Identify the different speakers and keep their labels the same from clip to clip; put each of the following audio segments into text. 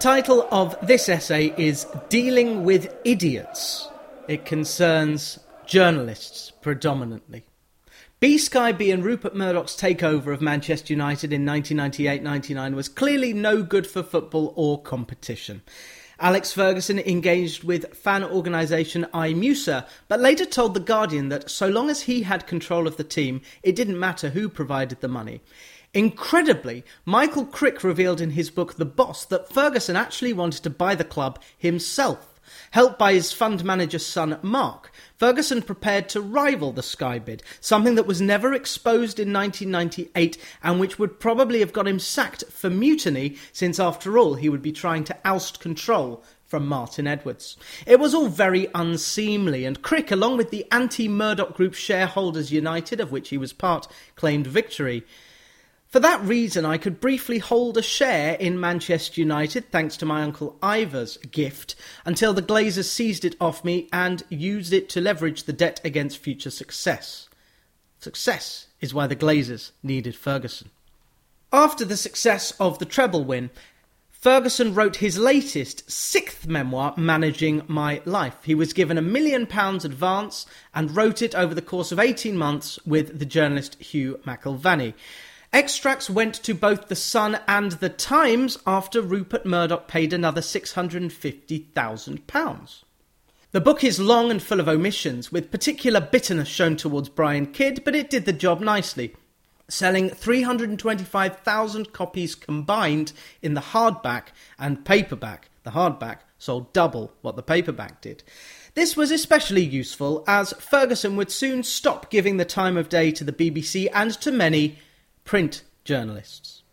Speaker 1: title of this essay is Dealing with Idiots. It concerns journalists predominantly. B Sky B and Rupert Murdoch's takeover of Manchester United in 1998 99 was clearly no good for football or competition. Alex Ferguson engaged with fan organisation IMUSA, but later told The Guardian that so long as he had control of the team, it didn't matter who provided the money. Incredibly, Michael Crick revealed in his book The Boss that Ferguson actually wanted to buy the club himself. Helped by his fund manager's son Mark, Ferguson prepared to rival the Sky bid, something that was never exposed in 1998 and which would probably have got him sacked for mutiny, since after all he would be trying to oust control from Martin Edwards. It was all very unseemly, and Crick, along with the anti Murdoch Group Shareholders United, of which he was part, claimed victory. For that reason, I could briefly hold a share in Manchester United thanks to my uncle Ivor's gift until the Glazers seized it off me and used it to leverage the debt against future success. Success is why the Glazers needed Ferguson. After the success of the treble win, Ferguson wrote his latest, sixth memoir, Managing My Life. He was given a million pounds advance and wrote it over the course of 18 months with the journalist Hugh McIlvanney. Extracts went to both The Sun and The Times after Rupert Murdoch paid another £650,000. The book is long and full of omissions, with particular bitterness shown towards Brian Kidd, but it did the job nicely, selling 325,000 copies combined in the hardback and paperback. The hardback sold double what the paperback did. This was especially useful as Ferguson would soon stop giving the time of day to the BBC and to many print journalists.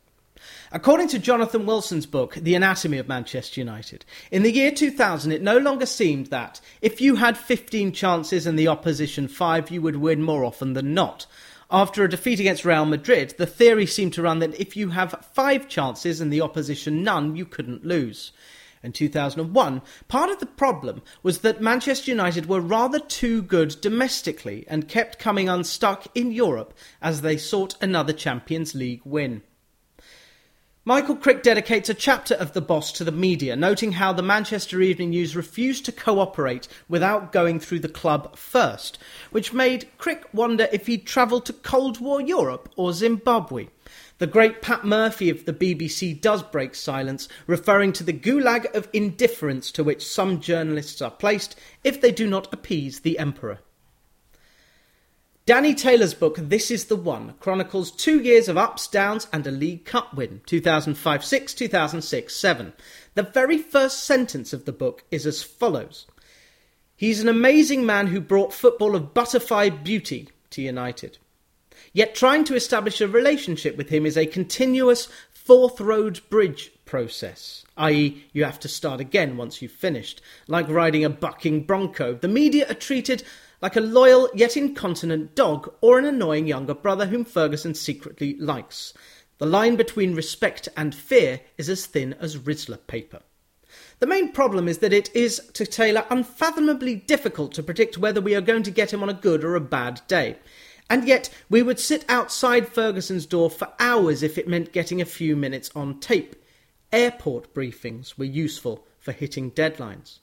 Speaker 1: According to Jonathan Wilson's book, The Anatomy of Manchester United, in the year 2000 it no longer seemed that if you had 15 chances and the opposition 5, you would win more often than not. After a defeat against Real Madrid, the theory seemed to run that if you have 5 chances and the opposition none, you couldn't lose in 2001, part of the problem was that Manchester United were rather too good domestically and kept coming unstuck in Europe as they sought another Champions League win. Michael Crick dedicates a chapter of The Boss to the media, noting how the Manchester Evening News refused to cooperate without going through the club first, which made Crick wonder if he'd travelled to Cold War Europe or Zimbabwe. The great Pat Murphy of the BBC does break silence, referring to the gulag of indifference to which some journalists are placed if they do not appease the Emperor. Danny Taylor's book, This Is the One, chronicles two years of ups, downs, and a League Cup win 2005 6, 2006 7. The very first sentence of the book is as follows He's an amazing man who brought football of butterfly beauty to United. Yet trying to establish a relationship with him is a continuous fourth road bridge process, i.e., you have to start again once you've finished. Like riding a bucking bronco, the media are treated like a loyal yet incontinent dog or an annoying younger brother whom Ferguson secretly likes. The line between respect and fear is as thin as Rizla paper. The main problem is that it is, to Taylor, unfathomably difficult to predict whether we are going to get him on a good or a bad day. And yet, we would sit outside Ferguson's door for hours if it meant getting a few minutes on tape. Airport briefings were useful for hitting deadlines.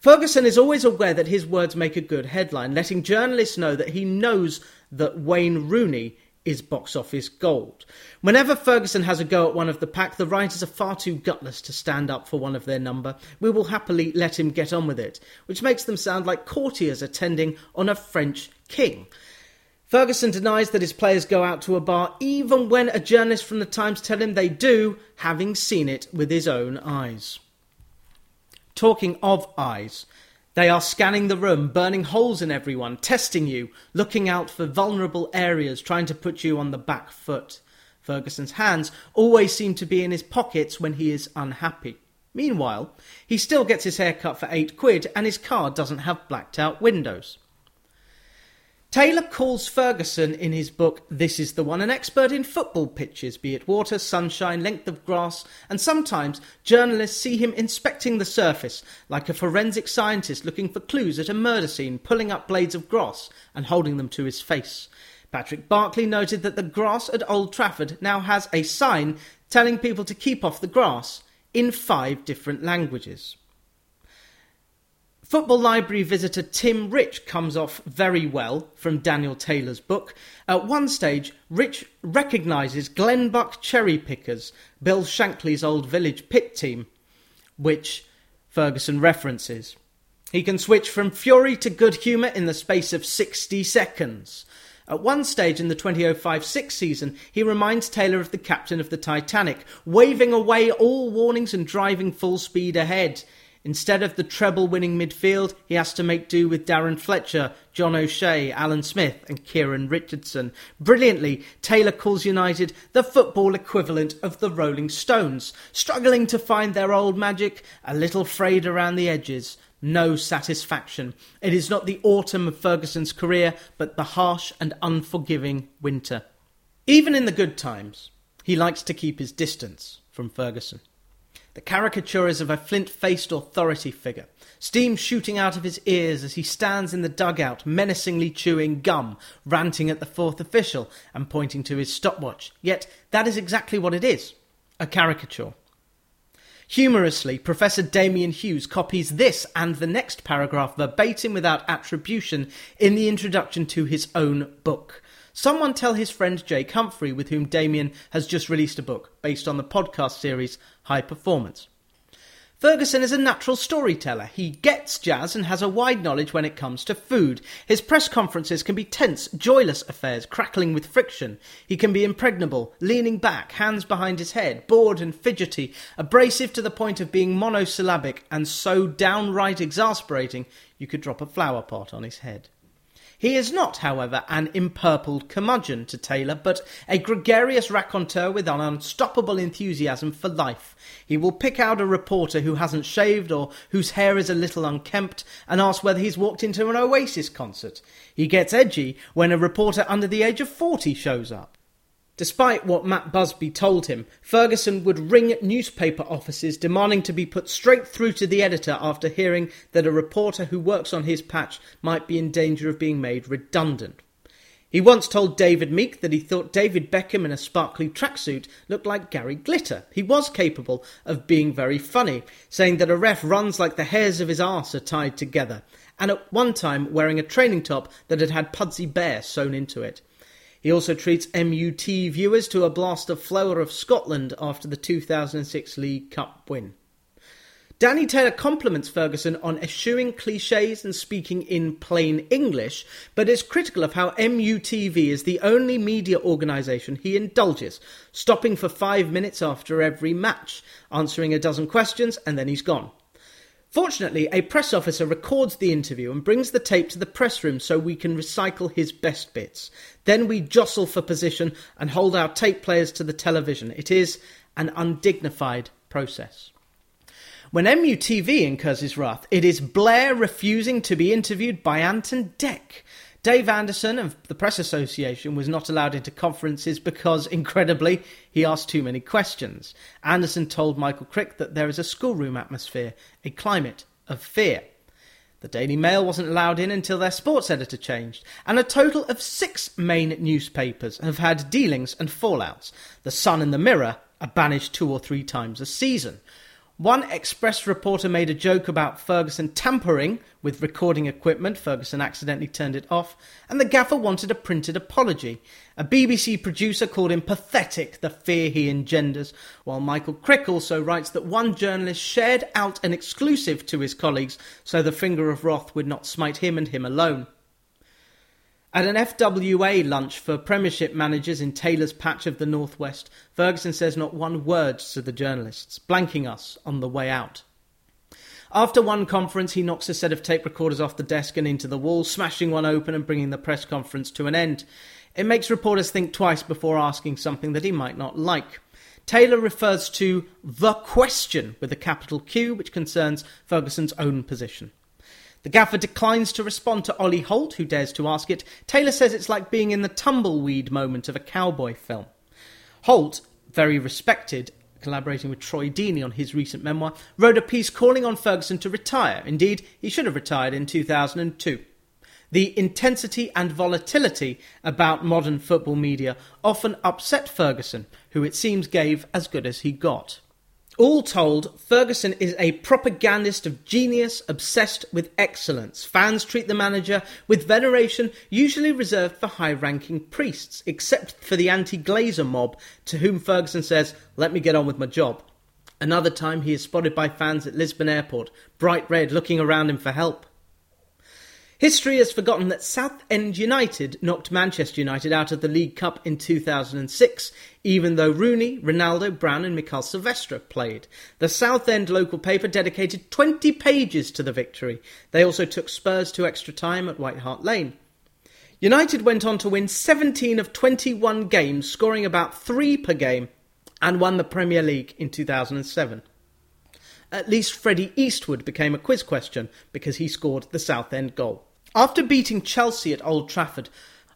Speaker 1: Ferguson is always aware that his words make a good headline, letting journalists know that he knows that Wayne Rooney is box office gold. Whenever Ferguson has a go at one of the pack, the writers are far too gutless to stand up for one of their number. We will happily let him get on with it, which makes them sound like courtiers attending on a French king. Ferguson denies that his players go out to a bar even when a journalist from the Times tell him they do, having seen it with his own eyes. Talking of eyes, they are scanning the room, burning holes in everyone, testing you, looking out for vulnerable areas, trying to put you on the back foot. Ferguson's hands always seem to be in his pockets when he is unhappy. Meanwhile, he still gets his hair cut for eight quid and his car doesn't have blacked out windows. Taylor calls Ferguson in his book This is the One an expert in football pitches, be it water, sunshine, length of grass, and sometimes journalists see him inspecting the surface, like a forensic scientist looking for clues at a murder scene, pulling up blades of grass and holding them to his face. Patrick Barclay noted that the grass at Old Trafford now has a sign telling people to keep off the grass in five different languages. Football Library visitor Tim Rich comes off very well from Daniel Taylor's book. At one stage, Rich recognises Glenbuck Cherry Pickers, Bill Shankly's old village pit team, which Ferguson references. He can switch from fury to good humour in the space of 60 seconds. At one stage in the 2005 6 season, he reminds Taylor of the captain of the Titanic, waving away all warnings and driving full speed ahead. Instead of the treble winning midfield, he has to make do with Darren Fletcher, John O'Shea, Alan Smith, and Kieran Richardson. Brilliantly, Taylor calls United the football equivalent of the Rolling Stones, struggling to find their old magic, a little frayed around the edges. No satisfaction. It is not the autumn of Ferguson's career, but the harsh and unforgiving winter. Even in the good times, he likes to keep his distance from Ferguson. The caricature is of a flint faced authority figure, steam shooting out of his ears as he stands in the dugout, menacingly chewing gum, ranting at the fourth official, and pointing to his stopwatch. Yet that is exactly what it is a caricature. Humorously, Professor Damian Hughes copies this and the next paragraph verbatim without attribution in the introduction to his own book. Someone tell his friend Jake Humphrey, with whom Damian has just released a book based on the podcast series High Performance. Ferguson is a natural storyteller. He gets jazz and has a wide knowledge when it comes to food. His press conferences can be tense, joyless affairs, crackling with friction. He can be impregnable, leaning back, hands behind his head, bored and fidgety, abrasive to the point of being monosyllabic, and so downright exasperating you could drop a flower pot on his head. He is not, however, an empurpled curmudgeon to Taylor, but a gregarious raconteur with an unstoppable enthusiasm for life. He will pick out a reporter who hasn't shaved or whose hair is a little unkempt and ask whether he's walked into an Oasis concert. He gets edgy when a reporter under the age of 40 shows up. Despite what Matt Busby told him, Ferguson would ring newspaper offices demanding to be put straight through to the editor after hearing that a reporter who works on his patch might be in danger of being made redundant. He once told David Meek that he thought David Beckham in a sparkly tracksuit looked like Gary Glitter. He was capable of being very funny, saying that a ref runs like the hairs of his arse are tied together, and at one time wearing a training top that had had Pudsey Bear sewn into it. He also treats MUTV viewers to a blast of Flower of Scotland after the 2006 League Cup win. Danny Taylor compliments Ferguson on eschewing cliches and speaking in plain English, but is critical of how MUTV is the only media organisation he indulges, stopping for five minutes after every match, answering a dozen questions, and then he's gone. Fortunately, a press officer records the interview and brings the tape to the press room so we can recycle his best bits. Then we jostle for position and hold our tape players to the television. It is an undignified process. When MUTV incurs his wrath, it is Blair refusing to be interviewed by Ant and Dec. Dave Anderson of the Press Association was not allowed into conferences because, incredibly, he asked too many questions. Anderson told Michael Crick that there is a schoolroom atmosphere, a climate of fear. The Daily Mail wasn't allowed in until their sports editor changed, and a total of six main newspapers have had dealings and fallouts. The Sun and the Mirror are banished two or three times a season. One Express reporter made a joke about Ferguson tampering with recording equipment. Ferguson accidentally turned it off, and the gaffer wanted a printed apology. A BBC producer called him pathetic, the fear he engenders, while Michael Crick also writes that one journalist shared out an exclusive to his colleagues so the finger of wrath would not smite him and him alone. At an FWA lunch for Premiership managers in Taylor's patch of the Northwest, Ferguson says not one word to the journalists, blanking us on the way out. After one conference, he knocks a set of tape recorders off the desk and into the wall, smashing one open and bringing the press conference to an end. It makes reporters think twice before asking something that he might not like. Taylor refers to the question with a capital Q, which concerns Ferguson's own position. The gaffer declines to respond to Ollie Holt, who dares to ask it. Taylor says it's like being in the tumbleweed moment of a cowboy film. Holt, very respected, collaborating with Troy Deeney on his recent memoir, wrote a piece calling on Ferguson to retire. Indeed, he should have retired in 2002. The intensity and volatility about modern football media often upset Ferguson, who it seems gave as good as he got. All told, Ferguson is a propagandist of genius obsessed with excellence. Fans treat the manager with veneration usually reserved for high ranking priests, except for the anti Glazer mob, to whom Ferguson says, Let me get on with my job. Another time he is spotted by fans at Lisbon airport, bright red, looking around him for help. History has forgotten that Southend United knocked Manchester United out of the League Cup in 2006, even though Rooney, Ronaldo, Brown, and Mikael Silvestre played. The Southend local paper dedicated 20 pages to the victory. They also took Spurs to extra time at White Hart Lane. United went on to win 17 of 21 games, scoring about three per game, and won the Premier League in 2007 at least Freddie Eastwood became a quiz question because he scored the Southend goal. After beating Chelsea at Old Trafford,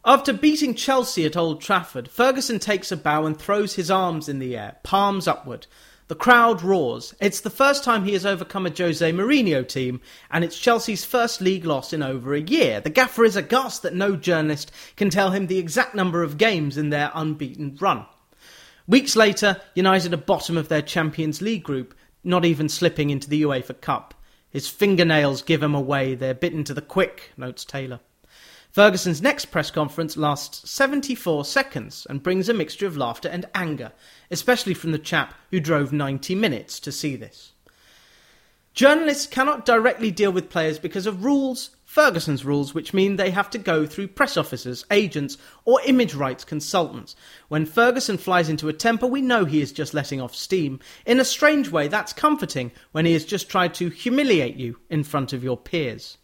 Speaker 1: after beating Chelsea at Old Trafford, Ferguson takes a bow and throws his arms in the air, palms upward. The crowd roars. It's the first time he has overcome a Jose Mourinho team, and it's Chelsea's first league loss in over a year. The gaffer is aghast that no journalist can tell him the exact number of games in their unbeaten run. Weeks later, United are bottom of their Champions League group, not even slipping into the UEFA Cup. His fingernails give him away, they're bitten to the quick, notes Taylor. Ferguson's next press conference lasts 74 seconds and brings a mixture of laughter and anger, especially from the chap who drove 90 minutes to see this. Journalists cannot directly deal with players because of rules Ferguson's rules, which mean they have to go through press officers, agents, or image rights consultants. When Ferguson flies into a temper, we know he is just letting off steam. In a strange way, that's comforting when he has just tried to humiliate you in front of your peers.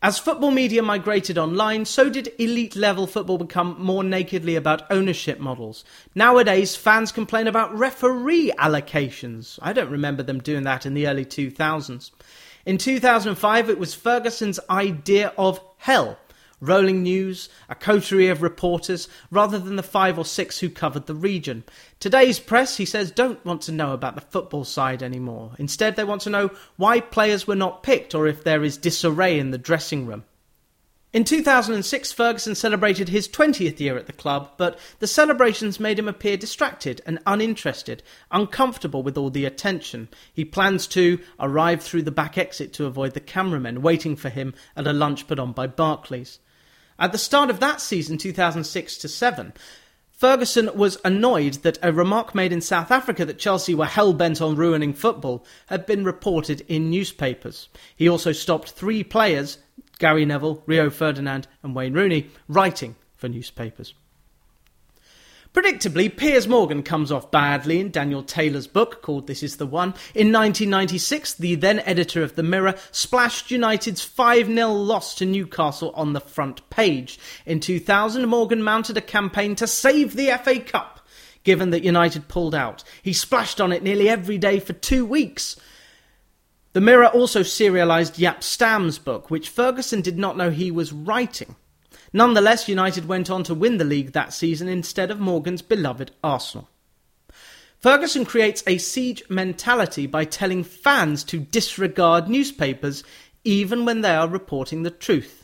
Speaker 1: As football media migrated online, so did elite level football become more nakedly about ownership models. Nowadays, fans complain about referee allocations. I don't remember them doing that in the early 2000s. In 2005, it was Ferguson's idea of hell. Rolling news, a coterie of reporters, rather than the five or six who covered the region. Today's press, he says, don't want to know about the football side anymore. Instead, they want to know why players were not picked or if there is disarray in the dressing room. In 2006, Ferguson celebrated his 20th year at the club, but the celebrations made him appear distracted and uninterested, uncomfortable with all the attention. He plans to arrive through the back exit to avoid the cameramen waiting for him at a lunch put on by Barclays. At the start of that season, 2006 to 7, Ferguson was annoyed that a remark made in South Africa that Chelsea were hell bent on ruining football had been reported in newspapers. He also stopped three players Gary Neville, Rio Ferdinand, and Wayne Rooney writing for newspapers. Predictably, Piers Morgan comes off badly in Daniel Taylor's book called This Is the One. In 1996, the then editor of The Mirror splashed United's 5 0 loss to Newcastle on the front page. In 2000, Morgan mounted a campaign to save the FA Cup, given that United pulled out. He splashed on it nearly every day for two weeks. The Mirror also serialised Jaap Stam's book, which Ferguson did not know he was writing. Nonetheless, United went on to win the league that season instead of Morgan's beloved Arsenal. Ferguson creates a siege mentality by telling fans to disregard newspapers even when they are reporting the truth.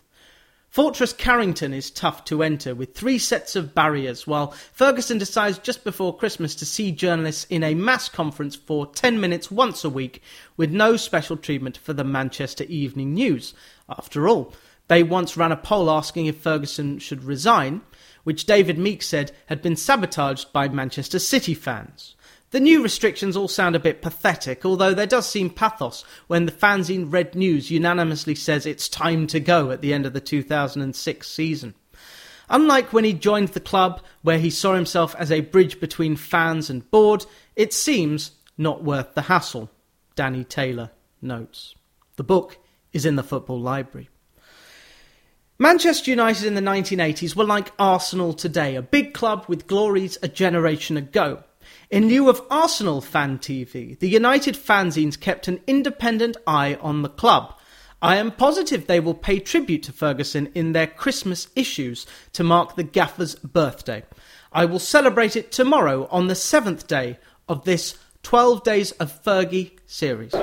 Speaker 1: Fortress Carrington is tough to enter with three sets of barriers, while Ferguson decides just before Christmas to see journalists in a mass conference for 10 minutes once a week with no special treatment for the Manchester Evening News. After all, they once ran a poll asking if Ferguson should resign, which David Meek said had been sabotaged by Manchester City fans. The new restrictions all sound a bit pathetic, although there does seem pathos when the fanzine Red News unanimously says it's time to go at the end of the 2006 season. Unlike when he joined the club, where he saw himself as a bridge between fans and board, it seems not worth the hassle, Danny Taylor notes. The book is in the football library. Manchester United in the 1980s were like Arsenal today, a big club with glories a generation ago. In lieu of Arsenal Fan TV, the United fanzines kept an independent eye on the club. I am positive they will pay tribute to Ferguson in their Christmas issues to mark the gaffer's birthday. I will celebrate it tomorrow on the seventh day of this 12 Days of Fergie series.